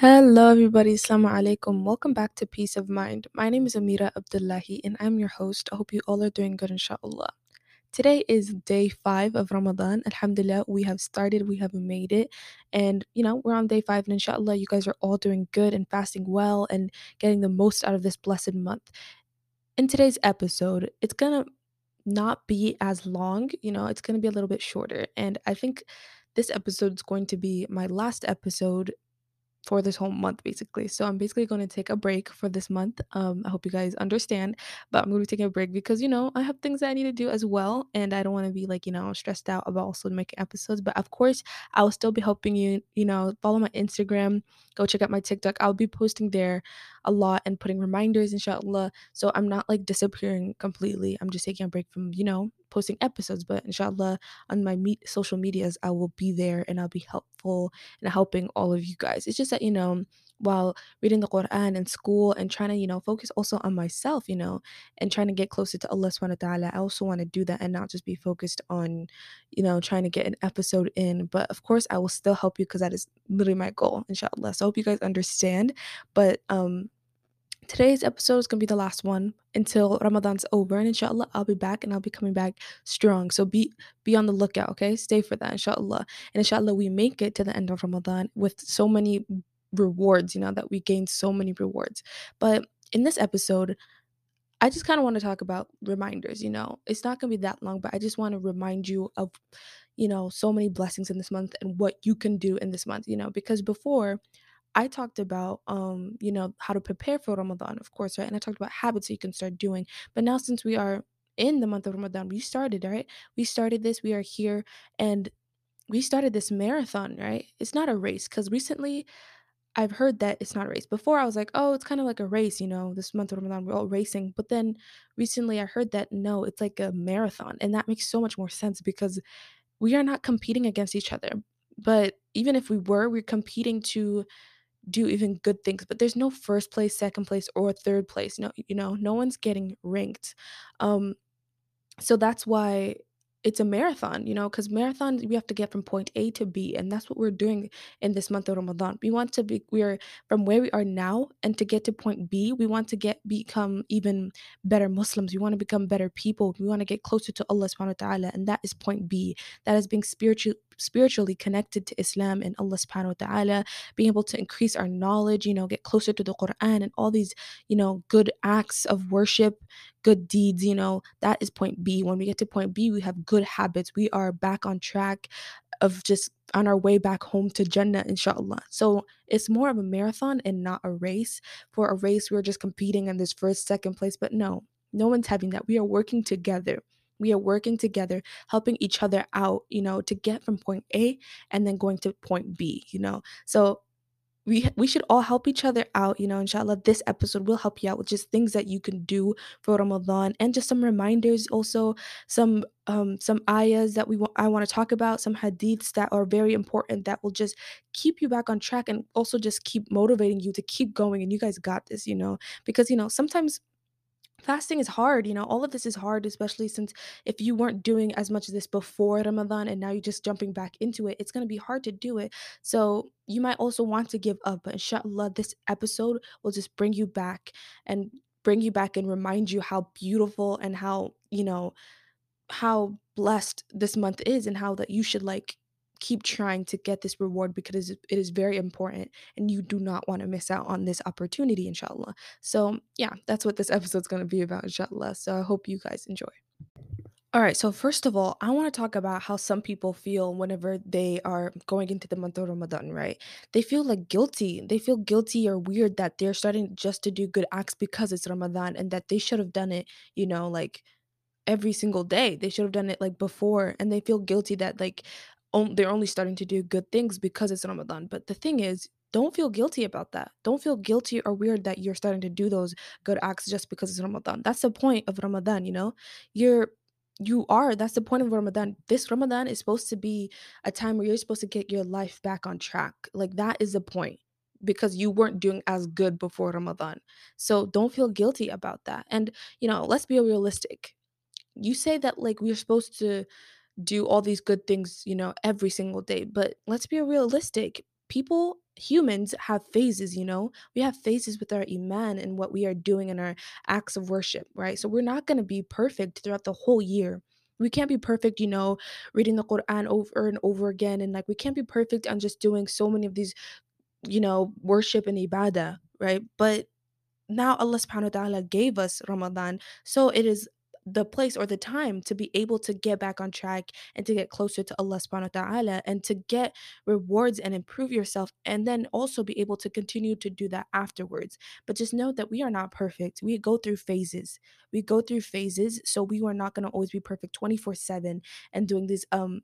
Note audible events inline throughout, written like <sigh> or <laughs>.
Hello, everybody. Assalamu alaikum. Welcome back to Peace of Mind. My name is Amira Abdullahi, and I'm your host. I hope you all are doing good, inshallah. Today is day five of Ramadan. Alhamdulillah, we have started, we have made it, and you know, we're on day five, and inshallah, you guys are all doing good and fasting well and getting the most out of this blessed month. In today's episode, it's gonna not be as long, you know, it's gonna be a little bit shorter, and I think this episode is going to be my last episode for this whole month basically. So I'm basically going to take a break for this month. Um, I hope you guys understand, but I'm going to be taking a break because you know I have things that I need to do as well, and I don't want to be like you know stressed out about also making episodes. But of course, I will still be helping you. You know, follow my Instagram, go check out my TikTok. I'll be posting there a lot and putting reminders, inshallah. So I'm not like disappearing completely. I'm just taking a break from you know posting episodes, but inshallah on my meet social medias I will be there and I'll be helpful and helping all of you guys. It's just that, you know, while reading the Quran in school and trying to, you know, focus also on myself, you know, and trying to get closer to Allah subhanahu wa ta'ala, I also want to do that and not just be focused on, you know, trying to get an episode in. But of course I will still help you because that is literally my goal, inshallah. So I hope you guys understand. But um Today's episode is gonna be the last one until Ramadan's over, and inshallah, I'll be back and I'll be coming back strong. So be be on the lookout, okay? Stay for that, inshallah. And inshallah, we make it to the end of Ramadan with so many rewards, you know, that we gain so many rewards. But in this episode, I just kind of want to talk about reminders, you know. It's not gonna be that long, but I just want to remind you of, you know, so many blessings in this month and what you can do in this month, you know, because before I talked about, um, you know, how to prepare for Ramadan, of course, right? And I talked about habits you can start doing. But now, since we are in the month of Ramadan, we started, right? We started this, we are here, and we started this marathon, right? It's not a race because recently I've heard that it's not a race. Before, I was like, oh, it's kind of like a race, you know, this month of Ramadan, we're all racing. But then recently, I heard that no, it's like a marathon. And that makes so much more sense because we are not competing against each other. But even if we were, we're competing to do even good things, but there's no first place, second place, or third place. No, you know, no one's getting ranked. Um, so that's why it's a marathon, you know, because marathon we have to get from point A to B, and that's what we're doing in this month of Ramadan. We want to be we are from where we are now, and to get to point B, we want to get become even better Muslims. We want to become better people. We want to get closer to Allah subhanahu wa ta'ala, and that is point B. That is being spiritual spiritually connected to Islam and Allah subhanahu wa ta'ala, being able to increase our knowledge, you know, get closer to the Quran and all these, you know, good acts of worship good deeds, you know, that is point B. When we get to point B, we have good habits. We are back on track of just on our way back home to Jannah, inshallah. So it's more of a marathon and not a race. For a race, we're just competing in this first, second place. But no, no one's having that. We are working together. We are working together, helping each other out, you know, to get from point A and then going to point B, you know. So we we should all help each other out, you know, inshallah. This episode will help you out with just things that you can do for Ramadan and just some reminders, also some um some ayahs that we want I want to talk about, some hadiths that are very important that will just keep you back on track and also just keep motivating you to keep going. And you guys got this, you know, because you know, sometimes Fasting is hard, you know, all of this is hard, especially since if you weren't doing as much of this before Ramadan and now you're just jumping back into it, it's going to be hard to do it. So you might also want to give up, but inshallah, this episode will just bring you back and bring you back and remind you how beautiful and how, you know, how blessed this month is and how that you should like keep trying to get this reward because it is very important and you do not want to miss out on this opportunity inshallah. So yeah that's what this <laughs> episode's going to be about inshallah. So i hope you guys enjoy. All right so first of all i want to talk about how some people feel whenever they are going into the month of ramadan right? They feel like guilty. They feel guilty or weird that they're starting just to do good acts because it's ramadan and that they should have done it you know like every single day. They should have done it like before and they feel guilty that like they're only starting to do good things because it's Ramadan. But the thing is, don't feel guilty about that. Don't feel guilty or weird that you're starting to do those good acts just because it's Ramadan. That's the point of Ramadan, you know? You're you are that's the point of Ramadan. This Ramadan is supposed to be a time where you're supposed to get your life back on track. Like that is the point because you weren't doing as good before Ramadan. So don't feel guilty about that. And you know, let's be realistic you say that like we're supposed to do all these good things, you know, every single day, but let's be realistic. people humans have phases you know we have phases with our iman and what we are doing in our acts of worship right so we're not going to be perfect throughout the whole year we can't be perfect you know reading the quran over and over again and like we can't be perfect on just doing so many of these you know worship and ibadah right but now Allah subhanahu wa ta'ala gave us Ramadan. So it is the place or the time to be able to get back on track and to get closer to Allah subhanahu wa ta'ala and to get rewards and improve yourself and then also be able to continue to do that afterwards. But just know that we are not perfect. We go through phases. We go through phases. So we are not gonna always be perfect 24-7 and doing these um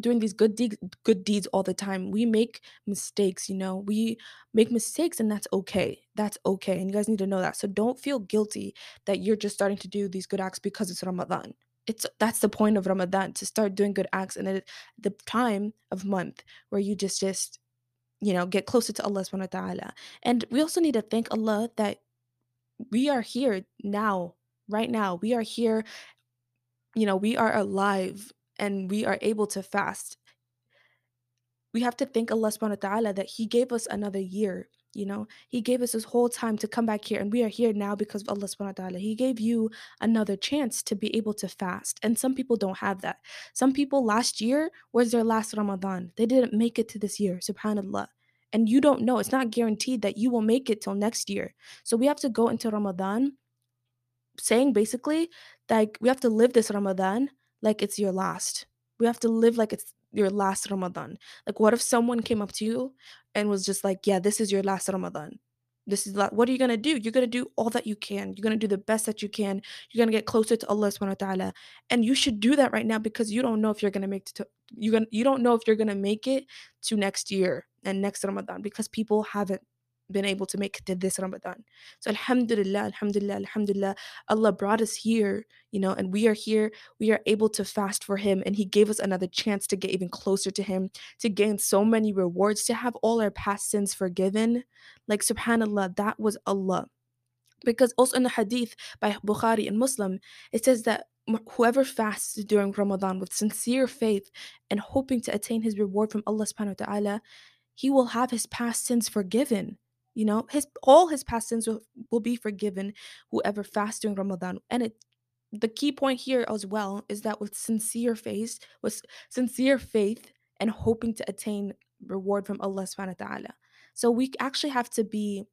doing these good deeds good deeds all the time. We make mistakes, you know. We make mistakes and that's okay. That's okay. And you guys need to know that. So don't feel guilty that you're just starting to do these good acts because it's Ramadan. It's that's the point of Ramadan to start doing good acts and the time of month where you just just you know get closer to Allah subhanahu wa ta'ala. And we also need to thank Allah that we are here now, right now. We are here, you know, we are alive and we are able to fast we have to thank Allah subhanahu wa ta'ala that He gave us another year. You know, He gave us this whole time to come back here, and we are here now because of Allah subhanahu wa ta'ala. He gave you another chance to be able to fast. And some people don't have that. Some people last year was their last Ramadan. They didn't make it to this year, subhanAllah. And you don't know, it's not guaranteed that you will make it till next year. So we have to go into Ramadan saying basically like we have to live this Ramadan like it's your last. We have to live like it's your last Ramadan. Like what if someone came up to you and was just like, "Yeah, this is your last Ramadan. This is what are you gonna do? You're gonna do all that you can. You're gonna do the best that you can. You're gonna get closer to Allah subhanahu wa ta'ala. And you should do that right now because you don't know if you're gonna make to you gonna you don't know if you're gonna make it to next year and next Ramadan because people haven't been able to make to this Ramadan. So Alhamdulillah, Alhamdulillah, Alhamdulillah, Allah brought us here, you know, and we are here. We are able to fast for Him, and He gave us another chance to get even closer to Him, to gain so many rewards, to have all our past sins forgiven. Like, subhanAllah, that was Allah. Because also in the hadith by Bukhari and Muslim, it says that whoever fasts during Ramadan with sincere faith and hoping to attain his reward from Allah subhanahu wa ta'ala, he will have his past sins forgiven. You know, his all his past sins will, will be forgiven whoever fasts during Ramadan. And it the key point here as well is that with sincere faith, with sincere faith and hoping to attain reward from Allah subhanahu wa ta'ala. So we actually have to be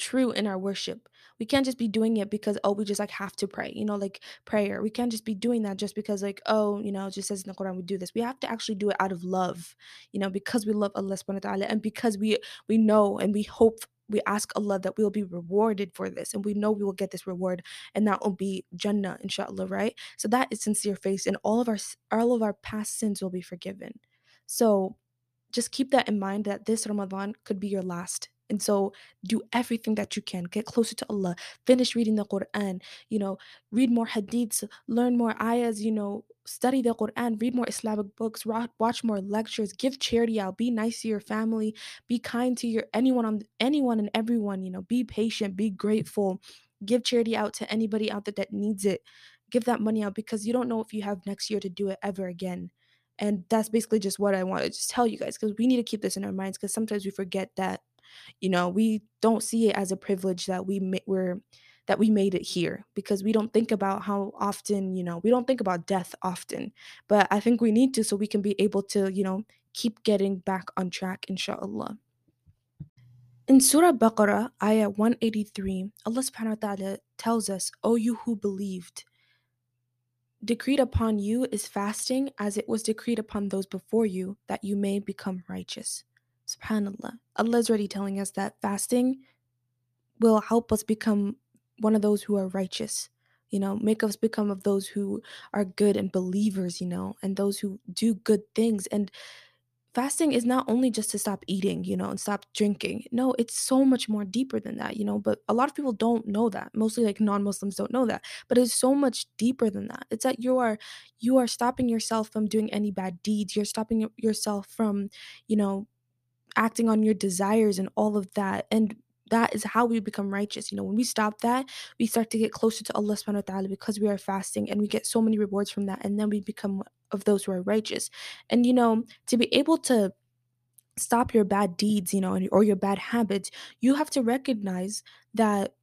true in our worship. We can't just be doing it because oh we just like have to pray, you know, like prayer. We can't just be doing that just because like oh, you know, it just says in the Quran we do this. We have to actually do it out of love, you know, because we love Allah subhanahu wa ta'ala and because we we know and we hope we ask Allah that we'll be rewarded for this and we know we will get this reward and that will be Jannah inshallah, right? So that is sincere faith and all of our all of our past sins will be forgiven. So just keep that in mind that this Ramadan could be your last and so do everything that you can. Get closer to Allah. Finish reading the Quran. You know, read more hadiths, learn more ayahs, you know, study the Quran, read more Islamic books, watch more lectures, give charity out, be nice to your family, be kind to your anyone on anyone and everyone, you know, be patient, be grateful. Give charity out to anybody out there that needs it. Give that money out because you don't know if you have next year to do it ever again. And that's basically just what I want to just tell you guys because we need to keep this in our minds because sometimes we forget that you know, we don't see it as a privilege that we ma- we're that we made it here because we don't think about how often, you know, we don't think about death often. But I think we need to so we can be able to, you know, keep getting back on track, inshallah. In Surah Baqarah, ayah 183, Allah subhanahu wa ta'ala tells us, O you who believed, decreed upon you is fasting as it was decreed upon those before you, that you may become righteous. Subhanallah. Allah is already telling us that fasting will help us become one of those who are righteous, you know, make us become of those who are good and believers, you know, and those who do good things. And fasting is not only just to stop eating, you know, and stop drinking. No, it's so much more deeper than that, you know, but a lot of people don't know that. Mostly like non-Muslims don't know that. But it's so much deeper than that. It's that you are you are stopping yourself from doing any bad deeds. You're stopping yourself from, you know, acting on your desires and all of that. And that is how we become righteous. You know, when we stop that, we start to get closer to Allah subhanahu wa ta'ala because we are fasting and we get so many rewards from that. And then we become of those who are righteous. And you know, to be able to stop your bad deeds, you know, or your bad habits, you have to recognize that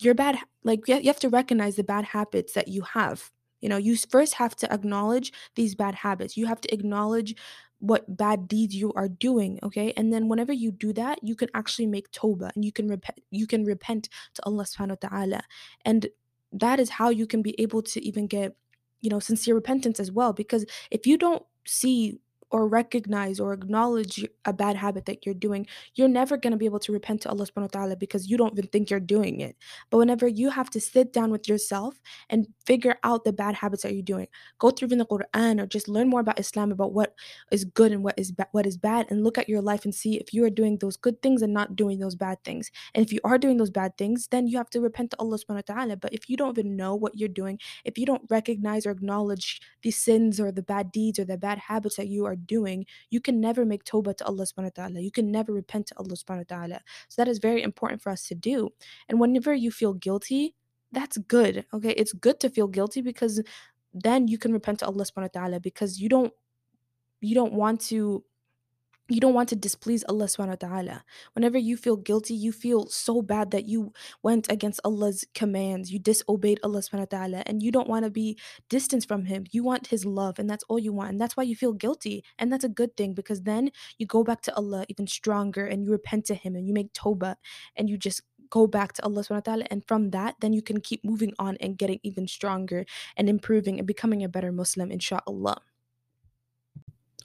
your bad like you have to recognize the bad habits that you have. You know, you first have to acknowledge these bad habits. You have to acknowledge what bad deeds you are doing, okay? And then whenever you do that, you can actually make tawbah and you can repent you can repent to Allah subhanahu wa ta'ala. And that is how you can be able to even get, you know, sincere repentance as well. Because if you don't see or recognize or acknowledge a bad habit that you're doing, you're never going to be able to repent to Allah subhanahu wa ta'ala because you don't even think you're doing it. But whenever you have to sit down with yourself and figure out the bad habits that you're doing, go through the Quran or just learn more about Islam, about what is good and what is ba- what is bad, and look at your life and see if you are doing those good things and not doing those bad things. And if you are doing those bad things, then you have to repent to Allah subhanahu wa ta'ala. But if you don't even know what you're doing, if you don't recognize or acknowledge the sins or the bad deeds or the bad habits that you are doing, you can never make tawbah to Allah subhanahu wa ta'ala. You can never repent to Allah subhanahu wa ta'ala. So that is very important for us to do. And whenever you feel guilty, that's good. Okay. It's good to feel guilty because then you can repent to Allah subhanahu wa ta'ala because you don't you don't want to you don't want to displease Allah subhanahu wa ta'ala. Whenever you feel guilty, you feel so bad that you went against Allah's commands, you disobeyed Allah subhanahu wa ta'ala, and you don't want to be distant from Him. You want His love, and that's all you want. And that's why you feel guilty. And that's a good thing because then you go back to Allah even stronger and you repent to Him and you make tawbah and you just go back to Allah subhanahu wa ta'ala. And from that, then you can keep moving on and getting even stronger and improving and becoming a better Muslim, inshallah.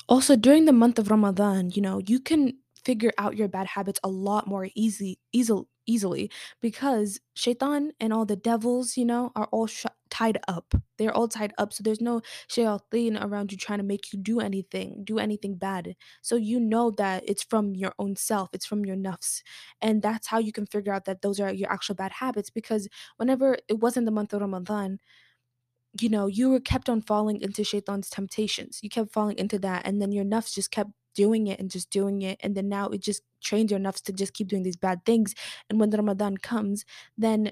Also, during the month of Ramadan, you know, you can figure out your bad habits a lot more easy, easily, easily because shaitan and all the devils, you know, are all sh- tied up. They're all tied up. So there's no shayateen around you trying to make you do anything, do anything bad. So you know that it's from your own self, it's from your nafs. And that's how you can figure out that those are your actual bad habits because whenever it wasn't the month of Ramadan, you know, you were kept on falling into shaitan's temptations. You kept falling into that, and then your nafs just kept doing it and just doing it, and then now it just trained your nafs to just keep doing these bad things. And when Ramadan comes, then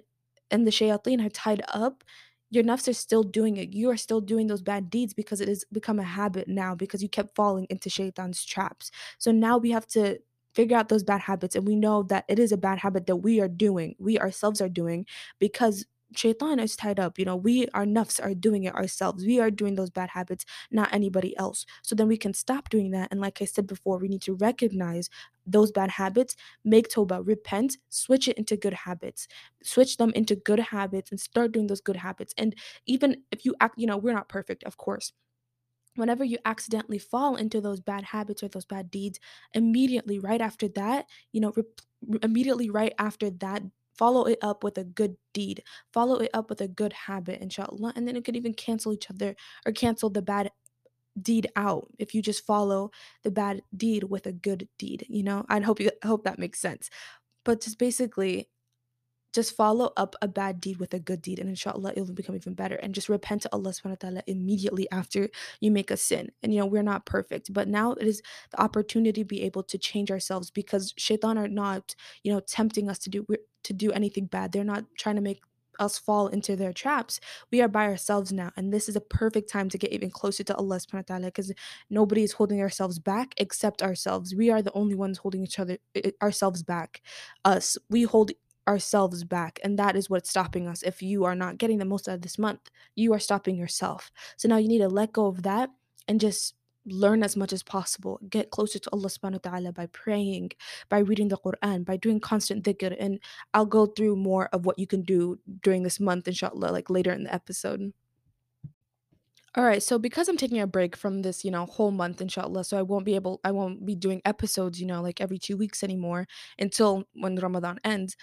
and the shayateen are tied up, your nafs are still doing it. You are still doing those bad deeds because it has become a habit now because you kept falling into shaitan's traps. So now we have to figure out those bad habits and we know that it is a bad habit that we are doing we ourselves are doing because shaitan is tied up. You know, we, our nafs are doing it ourselves. We are doing those bad habits, not anybody else. So then we can stop doing that. And like I said before, we need to recognize those bad habits, make Tawbah, repent, switch it into good habits, switch them into good habits and start doing those good habits. And even if you act, you know, we're not perfect, of course whenever you accidentally fall into those bad habits or those bad deeds immediately right after that you know rep- r- immediately right after that follow it up with a good deed follow it up with a good habit inshallah and then it could even cancel each other or cancel the bad deed out if you just follow the bad deed with a good deed you know? I hope you I hope that makes sense. But just basically just follow up a bad deed with a good deed, and inshallah, it'll become even better. And just repent to Allah subhanahu wa ta'ala immediately after you make a sin. And you know, we're not perfect, but now it is the opportunity to be able to change ourselves because shaitan are not, you know, tempting us to do to do anything bad. They're not trying to make us fall into their traps. We are by ourselves now, and this is a perfect time to get even closer to Allah subhanahu wa ta'ala because nobody is holding ourselves back except ourselves. We are the only ones holding each other eh, eh, ourselves back. Us. We hold ourselves back and that is what's stopping us. If you are not getting the most out of this month you are stopping yourself. So now you need to let go of that and just learn as much as possible. Get closer to allah subhanahu wa ta'ala by praying by reading the quran by doing constant dhikr and i'll go through more of what you can do during this month inshallah like later in the episode. All right so because i'm taking a break from this you know whole month inshallah so i won't be able i won't be doing episodes you know like every two weeks anymore until when ramadan ends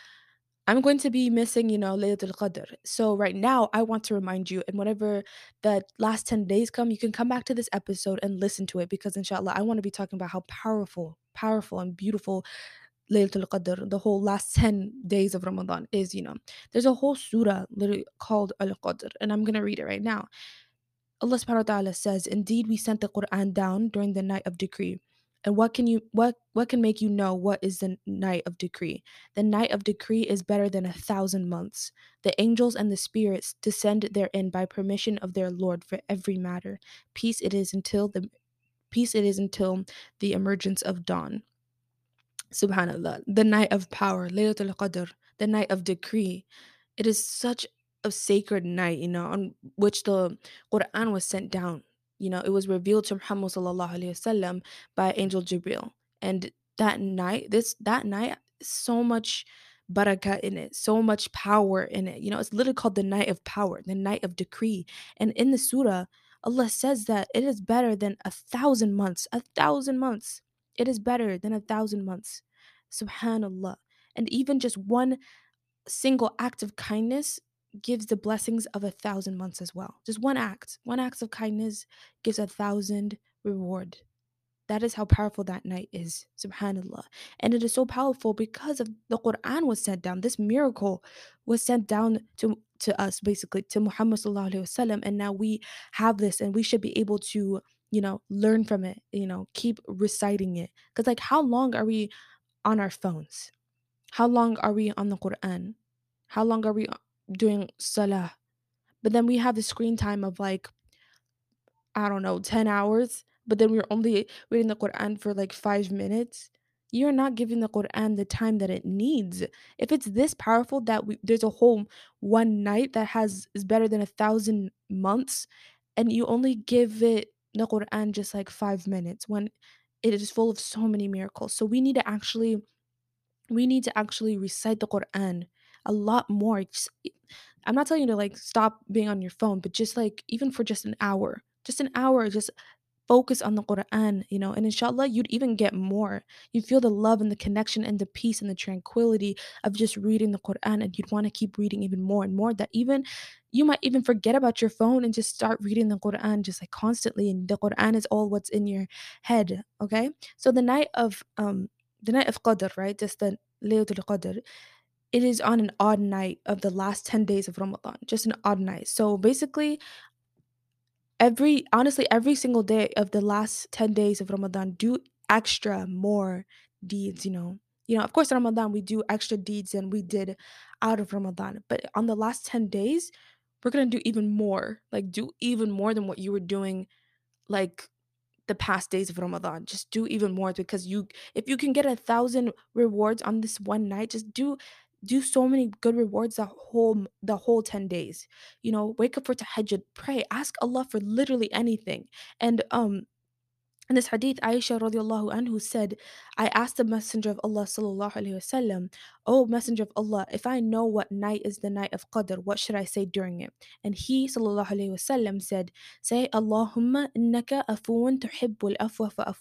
I'm going to be missing, you know, Laylatul Qadr. So right now, I want to remind you, and whenever the last 10 days come, you can come back to this episode and listen to it because inshallah, I want to be talking about how powerful, powerful and beautiful Laylatul Qadr, the whole last 10 days of Ramadan is, you know. There's a whole surah literally called Al-Qadr, and I'm going to read it right now. Allah subhanahu wa ta'ala says, Indeed, we sent the Quran down during the night of decree. And what can you what what can make you know what is the night of decree? The night of decree is better than a thousand months. The angels and the spirits descend therein by permission of their Lord for every matter. Peace it is until the peace it is until the emergence of dawn. Subhanallah, the night of power, Laylatul Qadr, the night of decree. It is such a sacred night, you know, on which the Quran was sent down. You know, it was revealed to Muhammad sallallahu alaihi wasallam by Angel Jibril. And that night, this that night, so much barakah in it, so much power in it. You know, it's literally called the night of power, the night of decree. And in the surah, Allah says that it is better than a thousand months, a thousand months. It is better than a thousand months. Subhanallah. And even just one single act of kindness gives the blessings of a thousand months as well. Just one act, one act of kindness gives a thousand reward. That is how powerful that night is, subhanAllah. And it is so powerful because of the Quran was sent down. This miracle was sent down to, to us, basically, to Muhammad. Wasallam, and now we have this and we should be able to, you know, learn from it, you know, keep reciting it. Because, like, how long are we on our phones? How long are we on the Quran? How long are we doing salah? But then we have the screen time of like, I don't know, 10 hours, but then we're only reading the Quran for like five minutes. You're not giving the Quran the time that it needs. If it's this powerful that we, there's a whole one night that has is better than a thousand months, and you only give it the Quran just like five minutes when it is full of so many miracles. So we need to actually we need to actually recite the Quran a lot more. I'm not telling you to like stop being on your phone, but just like even for just an hour, just an hour, just focus on the Quran, you know, and inshallah, you'd even get more. You feel the love and the connection and the peace and the tranquility of just reading the Quran, and you'd want to keep reading even more and more. That even you might even forget about your phone and just start reading the Quran just like constantly, and the Quran is all what's in your head. Okay, so the night of um the night of Qadr, right? Just the Laylatul Qadr. It is on an odd night of the last 10 days of Ramadan, just an odd night. So basically, every honestly, every single day of the last 10 days of Ramadan, do extra more deeds, you know. You know, of course, Ramadan, we do extra deeds than we did out of Ramadan. But on the last 10 days, we're going to do even more. Like, do even more than what you were doing, like, the past days of Ramadan. Just do even more because you if you can get a thousand rewards on this one night, just do do so many good rewards the whole the whole 10 days. You know, wake up for tahajjud, pray, ask Allah for literally anything. And um in this hadith, Aisha radiallahu anhu said, I asked the Messenger of Allah sallallahu alayhi wasallam, O Messenger of Allah, if I know what night is the night of Qadr, what should I say during it? And he sallallahu alayhi wasallam said, Say Allahumma innaka afuun tuhibbul afwa fa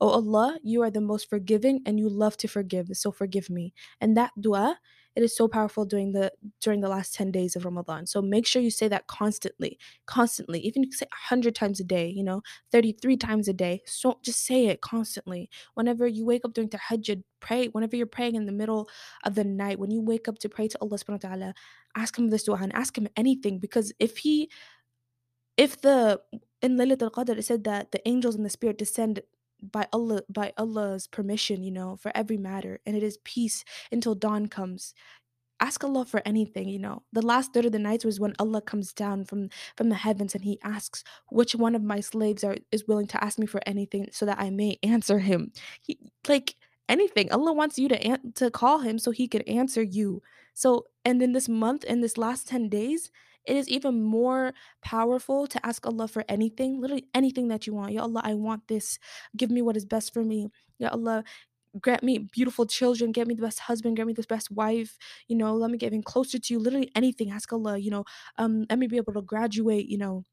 afwanni. O Allah, you are the most forgiving and you love to forgive, so forgive me. And that dua it is so powerful during the during the last 10 days of Ramadan. So make sure you say that constantly, constantly. Even you say 100 times a day, you know, 33 times a day. So just say it constantly. Whenever you wake up during tahajjud, pray. Whenever you're praying in the middle of the night, when you wake up to pray to Allah subhanahu wa ta'ala, ask him this dua and ask him anything because if he if the in Laylat al-Qadr it said that the angels and the spirit descend by Allah by Allah's permission, you know, for every matter, and it is peace until dawn comes. Ask Allah for anything, you know. The last third of the nights was when Allah comes down from from the heavens and He asks which one of my slaves are is willing to ask me for anything so that I may <laughs> answer him. He, like anything, Allah wants you to an- to call Him so He can answer you. So, and in this month, in this last ten days, it is even more powerful to ask Allah for anything, literally anything that you want. Ya Allah, I want this. Give me what is best for me. Ya Allah, grant me beautiful children, get me the best husband, get me the best wife, you know, let me get even closer to you. Literally anything. Ask Allah, you know, um, let me be able to graduate, you know,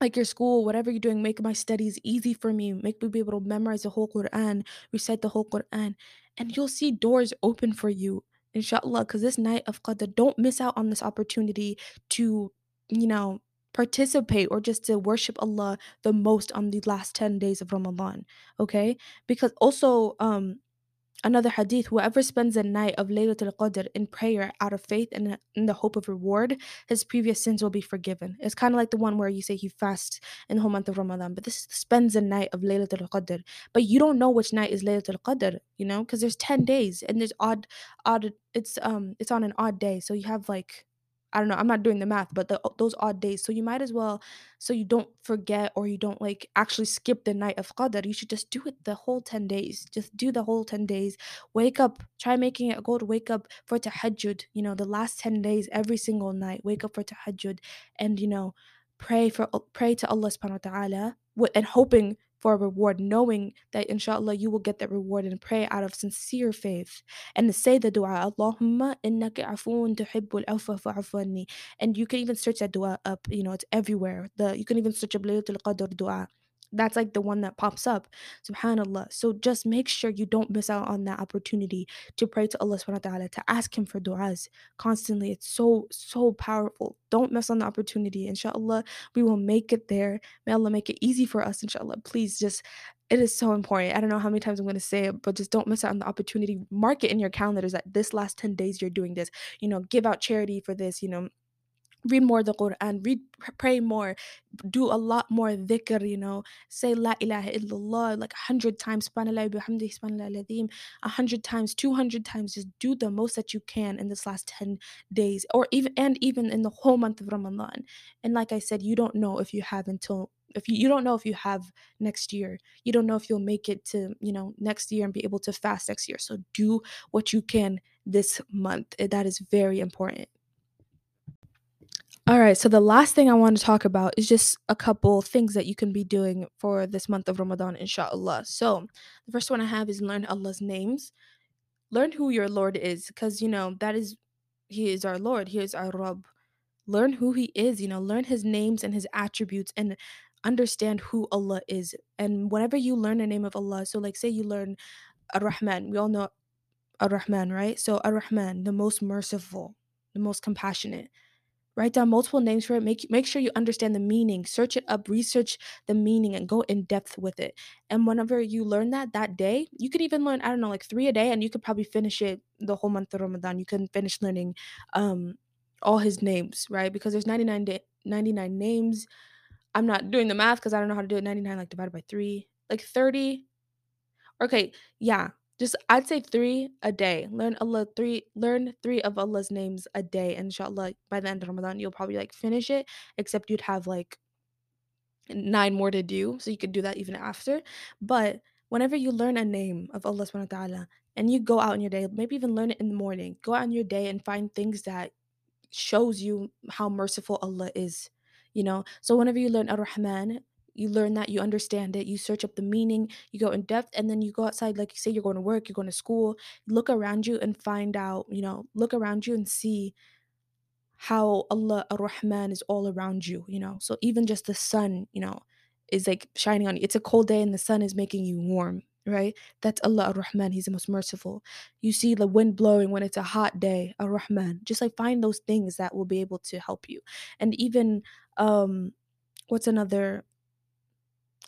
like your school, whatever you're doing, make my studies easy for me. Make me be able to memorize the whole Quran, recite the whole Quran, and you'll see doors open for you, inshallah. Because this night of Qadr, don't miss out on this opportunity to, you know, participate or just to worship Allah the most on the last 10 days of Ramadan. Okay? Because also, um, Another hadith whoever spends a night of Laylatul Qadr in prayer out of faith and in the hope of reward, his previous sins will be forgiven. It's kind of like the one where you say he fasts in the whole month of Ramadan, but this spends a night of Laylatul Qadr. But you don't know which night is Laylatul Qadr, you know, because there's 10 days and there's odd, odd, it's um, it's on an odd day. So you have like I don't know, I'm not doing the math, but the those odd days. So you might as well so you don't forget or you don't like actually skip the night of Qadr. You should just do it the whole 10 days. Just do the whole 10 days. Wake up, try making it a goal to wake up for tahajjud, you know, the last 10 days every single night. Wake up for tahajjud and you know, pray for pray to Allah subhanahu wa ta'ala and hoping for a reward, knowing that inshallah you will get that reward and pray out of sincere faith. And to say the dua, Allahumma innaka afoon tuhibbul. And you can even search that dua up, you know, it's everywhere. The you can even search up Laylatul Qadr dua. That's like the one that pops up. Subhanallah. So just make sure you don't miss out on that opportunity to pray to Allah subhanahu wa ta'ala, to ask Him for du'as constantly. It's so, so powerful. Don't miss on the opportunity. Inshallah, we will make it there. May Allah make it easy for us, inshallah. Please just it is so important. I don't know how many times I'm going to say it, but just don't miss out on the opportunity. Mark it in your calendars that this last 10 days you're doing this. You know, give out charity for this, you know, read more the Quran, read, pray more, do a lot more dhikr, you know, say La ilaha illallah like a hundred times, subhanallah bihamdi, subhanallah a hundred times, 200 times, just do the most that you can in this last 10 days or even, and even in the whole month of Ramadan. And like I said, you don't know if you have until if you, you don't know if you have next year. You don't know if you'll make it to you know next year and be able to fast next year. So do what you can this month. That is very important all right, so the last thing I want to talk about is just a couple things that you can be doing for this month of Ramadan, inshallah. So, the first one I have is learn Allah's names. Learn who your Lord is, because you know that is He is our Lord, He is our Rabb. Learn who He is, you know, learn His names and His attributes and understand who Allah is. And whenever you learn the name of Allah, so like say you learn Ar Rahman, we all know Ar Rahman, right? So, Ar Rahman, the most merciful, the most compassionate Write down multiple names for it. Make make sure you understand the meaning. Search it up, research the meaning, and go in depth with it. And whenever you learn that that day, you could even learn I don't know like three a day, and you could probably finish it the whole month of Ramadan. You can finish learning um, all his names, right? Because there's 99 day, 99 names. I'm not doing the math because I don't know how to do it. 99 like divided by three, like 30. Okay, yeah. Just I'd say 3 a day. Learn Allah 3 learn 3 of Allah's names a day, inshallah, by the end of Ramadan, you'll probably, like, finish it, except you'd have, like 9 more to do, so you could do that even after. But whenever you learn a name of Allah Subhanahu wa ta'ala and you go out in your day, maybe even learn it in the morning, go out in your day and find things that shows you how merciful Allah is, you know? So whenever you learn Ar-Rahman, you learn that, you understand it, you search up the meaning, you go in depth, and then you go outside, like you say, you're going to work, you're going to school, look around you and find out, you know, look around you and see how Allah Ar-Rahman is all around you, you know. So even just the sun, you know, is like shining on you. It's a cold day and the sun is making you warm, right? That's Allah Ar-Rahman. He's the most merciful. You see the wind blowing when it's a hot day, Ar-Rahman. Just like find those things that will be able to help you. And even um what's another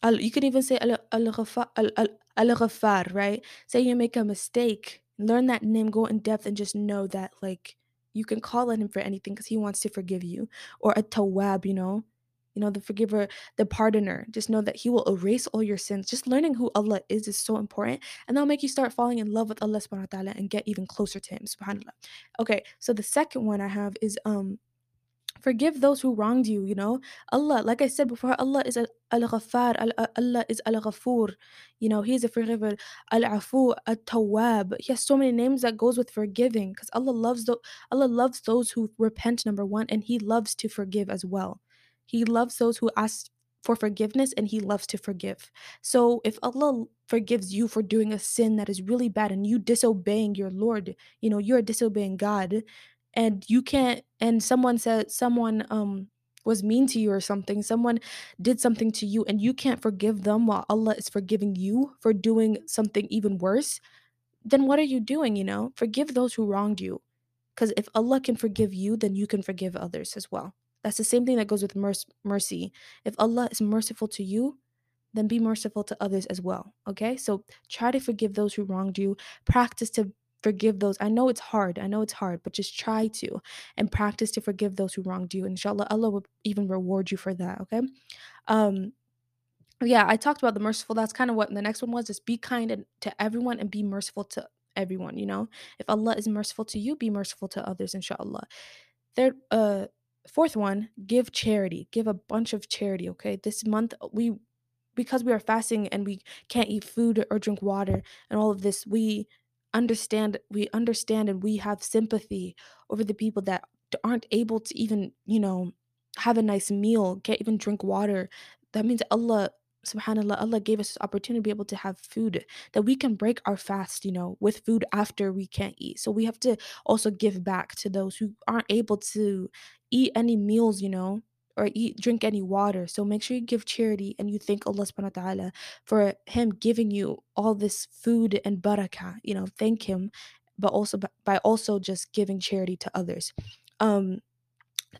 You can even say al al-Ghafa al right? Say you make a mistake, learn that name, go in depth, and just know that, like, you can call on him for anything because he wants to forgive you. Or at-Tawwab, you know? You know, the forgiver, the pardoner. Just know that he will erase all your sins. Just learning who Allah is is so important, and that'll make you start falling in love with Allah subhanahu wa ta'ala and get even closer to him, subhanAllah. Okay, so the second one I have is um Forgive those who wronged you, you know. Allah, like I said before, Allah is Al Ghaffar, uh, Allah is Al Ghafoor. You know, He is a forgiver. Al Afu, Al Tawwab. He has so many names that goes with forgiving because Allah loves the Allah loves those who repent, number one, and He loves to forgive as well. He loves those who ask for forgiveness and He loves to forgive. So if Allah forgives you for doing a sin that is really bad and you disobeying your Lord, you know, you're disobeying God and you can't and someone said someone um was mean to you or something someone did something to you and you can't forgive them while Allah is forgiving you for doing something even worse then what are you doing you know? Forgive those who wronged you because if Allah can forgive you then you can forgive others as well. That's the same thing that goes with merc- mercy. If Allah is merciful to you then be merciful to others as well okay? So try to forgive those who wronged you practice to forgive those. I know it's hard. I know it's hard, but just try to and practice to forgive those who wronged you. Inshallah, Allah will even reward you for that. Okay. Um, yeah, I talked about the merciful. That's kind of what the next one was. Just be kind to everyone and be merciful to everyone. You know, if Allah is merciful to you, be merciful to others. Inshallah. third uh fourth one give charity give a bunch of charity okay this month we because we are fasting and we can't eat food or drink water and all of this we understand we understand and we have sympathy over the people that aren't able to even you know have a nice meal can't even drink water. That means allah subhanallah allah gave us this opportunity to be able to have food that we can break our fast you know with food after we can't eat. So we have to also give back to those who aren't able to eat any meals you know or eat drink any water. So make sure you give charity and you thank Allah subhanahu wa ta'ala for him giving you all this food and barakah. You know, thank him, but also by, also just giving charity to others. Um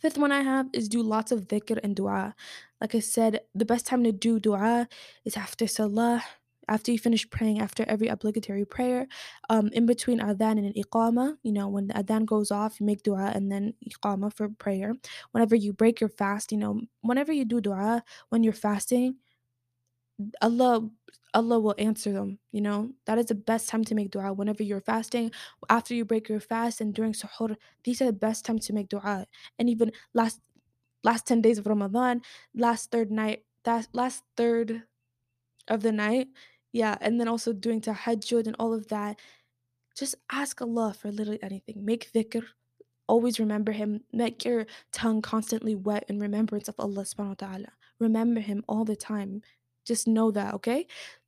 fifth one I have is do lots of dhikr and dua. Like I said, the best time to do dua is after salah, after you finish praying, after every obligatory prayer, um, in between adhan and iqama, you know, when the adhan goes off, you make dua and then iqama for prayer. Whenever you break your fast, you know, whenever you do dua when you're fasting, Allah Allah will answer them, you know. That is the best time to make dua whenever you're fasting, after you break your fast and during suhoor. These are the best time to make dua. And even last last 10 days of Ramadan, last third night, that last third of the night. Yeah, and then also doing tahajjud and all of that. Just ask Allah for literally anything. Make dhikr, Always remember him. Make your tongue constantly wet in remembrance of Allah subhanahu wa ta'ala. Remember him all the time. Just know that, okay?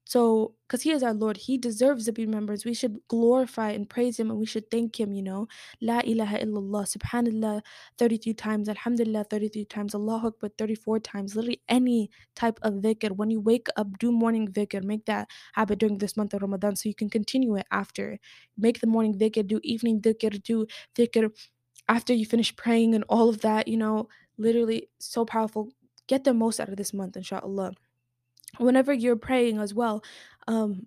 So, because he is our Lord, he deserves to be remembered. We should glorify and praise him and we should thank him, you know. La ilaha illallah, subhanallah 33 times, alhamdulillah 33 times, Allahu Akbar 34 times, literally any type of dhikr. When you wake up, do morning dhikr. Make that habit during this month of Ramadan so you can continue it after. Make the morning dhikr, do evening dhikr, do dhikr after you finish praying and all of that, you know, literally so powerful. Get the most out of this month, inshallah. Whenever you're praying as well, um,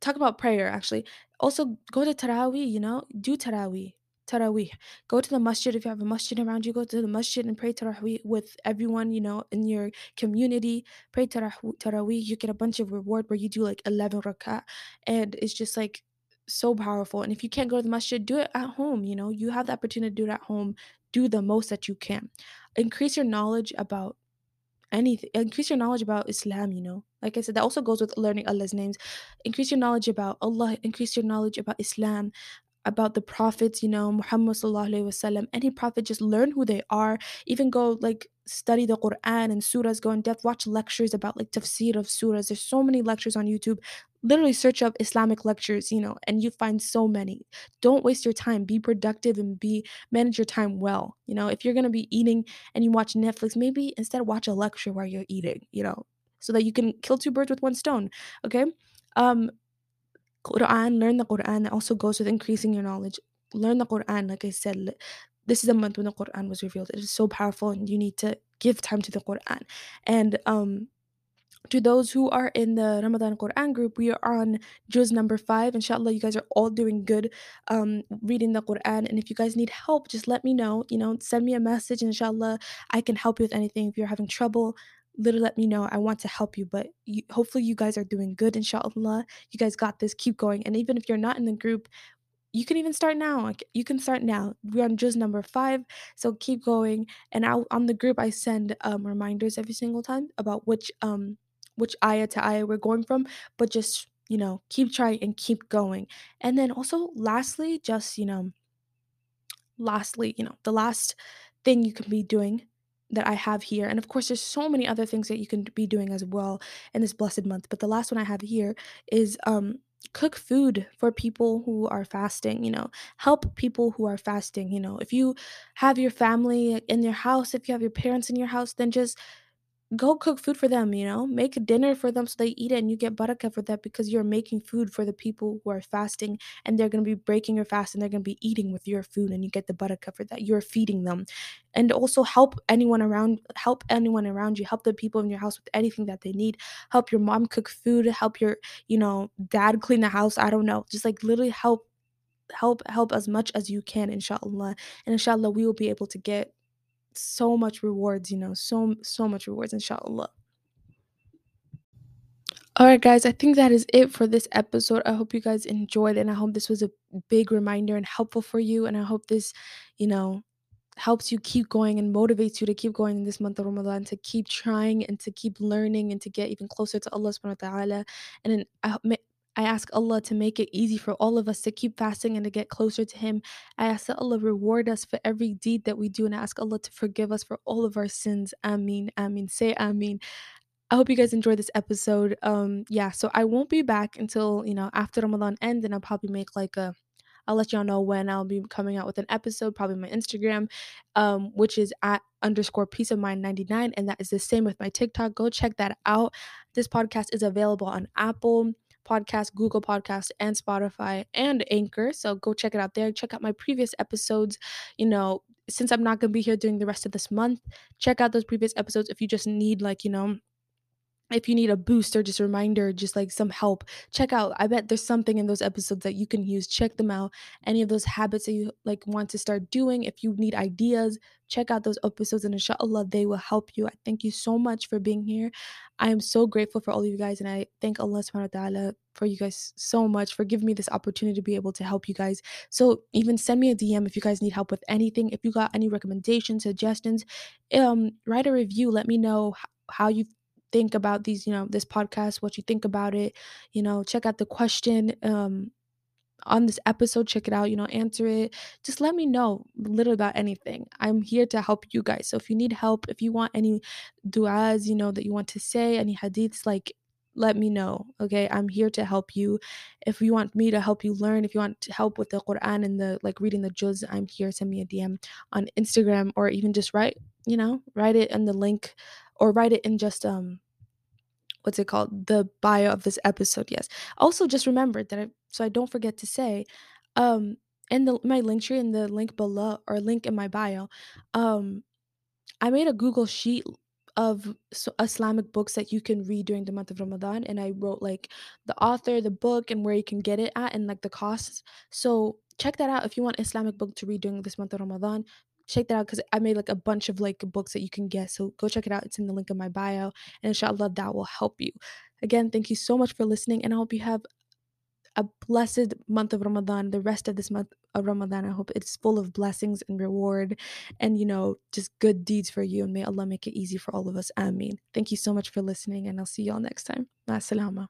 talk about prayer actually. Also, go to Taraweeh, you know, do Taraweeh. Taraweeh. Go to the masjid if you have a masjid around you. Go to the masjid and pray Taraweeh with everyone, you know, in your community. Pray Taraweeh. You get a bunch of reward where you do like 11 rak'ah. And it's just like so powerful. And if you can't go to the masjid, do it at home. You know, you have the opportunity to do it at home. Do the most that you can. Increase your knowledge about anything. Increase your knowledge about Islam, you know. Like I said, that also goes with learning Allah's names. Increase your knowledge about Allah, increase your knowledge about Islam, about the prophets, you know, Muhammad wasallam. Any prophet, just learn who they are. Even go like study the Quran and surahs, go in depth, watch lectures about like tafsir of surahs. There's so many lectures on YouTube. Literally search up Islamic lectures, you know, and you find so many. Don't waste your time. Be productive and be manage your time well. You know, if you're gonna be eating and you watch Netflix, maybe instead watch a lecture while you're eating, you know, so that you can kill two birds with one stone. Okay. Um, Quran, learn the Quran. That also goes with increasing your knowledge. Learn the Quran, like I said. This is a month when the Quran was revealed. It is so powerful, and you need to give time to the Quran. And um, to those who are in the Ramadan Quran group, we are on juz number five. Inshallah, you guys are all doing good um, reading the Quran. And if you guys need help, just let me know. You know, send me a message. Inshallah, I can help you with anything. If you're having trouble, literally let me know. I want to help you. But you, hopefully, you guys are doing good. Inshallah, you guys got this. Keep going. And even if you're not in the group, you can even start now. You can start now. We're on juz number five, so keep going. And I'll, on the group, I send um, reminders every single time about which um which ayah to ayah we're going from, but just you know keep trying and keep going. And then also, lastly, just you know, lastly, you know, the last thing you can be doing that I have here, and of course, there's so many other things that you can be doing as well in this blessed month. But the last one I have here is um cook food for people who are fasting you know help people who are fasting you know if you have your family in your house if you have your parents in your house then just go cook food for them you know? Make a dinner for them so they eat it and you get barakah for that because you're making food for the people who are fasting and they're going to be breaking your fast and they're going to be eating with your food and you get the barakah for that. You're feeding them. And also help anyone around help anyone around you. Help the people in your house with anything that they need. Help your mom cook food. Help your you know dad clean the house. I don't know. Just like literally help help help as much as you can inshallah. And inshallah we will be able to get so much rewards, you know, so so much rewards, inshallah. All right, guys, I think that is it for this episode. I hope you guys enjoyed, and I hope this was a big reminder and helpful for you. And I hope this, you know, helps you keep going and motivates you to keep going in this month of Ramadan, to keep trying and to keep learning and to get even closer to Allah subhanahu wa ta'ala. And then I, I ask Allah to make it easy for all of us to keep fasting and to get closer to Him. I ask that Allah reward us for every deed that we do and I ask Allah to forgive us for all of our sins. Ameen. Ameen. Say Ameen. I hope you guys enjoyed this episode. Um, yeah, so I won't be back until, you know, after Ramadan ends, and I'll probably make like a I'll let y'all know when I'll be coming out with an episode, probably my Instagram, um, which is at underscore peace of mind 99. And that is the same with my TikTok. Go check that out. This podcast is available on Apple Podcast, Google Podcast, and Spotify and Anchor. So go check it out there. Check out my previous episodes. You know, since I'm not gonna be here during the rest of this month, check out those previous episodes if you just need like, you know, if you need a boost or just a reminder, just like some help, check out. I bet there's something in those episodes that you can use. Check them out. Any of those habits that you like want to start doing, if you need ideas, check out those episodes and inshallah they will help you. I thank you so much for being here. I am so grateful for all of you guys and I thank Allah subhanahu wa ta'ala for you guys so much for giving me this opportunity to be able to help you guys. So even send me a DM if you guys need help with anything. If you got any recommendations, suggestions, um, write a review. Let me know how you think about these, you know, this podcast, what you think about it. You know, check out the question um on this episode, check it out, you know, answer it. Just let me know little about anything. I'm here to help you guys. So if you need help, if you want any du'as, you know, that you want to say, any hadiths, like let me know. Okay. I'm here to help you. If you want me to help you learn, if you want to help with the Quran and the like reading the juz, I'm here. Send me a DM on Instagram or even just write, you know, write it in the link or write it in just um what's it called the bio of this episode yes also just remember that I, so i don't forget to say um in the my link tree in the link below or link in my bio um I made a Google sheet of Islamic books that you can read during the month of Ramadan, and I wrote like the author, the book, and where you can get it at, and like the costs. So check that out if you want Islamic book to read during this month of Ramadan. Check that out because I made like a bunch of like books that you can get. So go check it out. It's in the link in my bio, and inshallah that will help you. Again, thank you so much for listening, and I hope you have a blessed month of Ramadan, the rest of this month of Ramadan. I hope it's full of blessings and reward and, you know, just good deeds for you. And may Allah make it easy for all of us. Ameen. Thank you so much for listening, and I'll see y'all next time. Ma.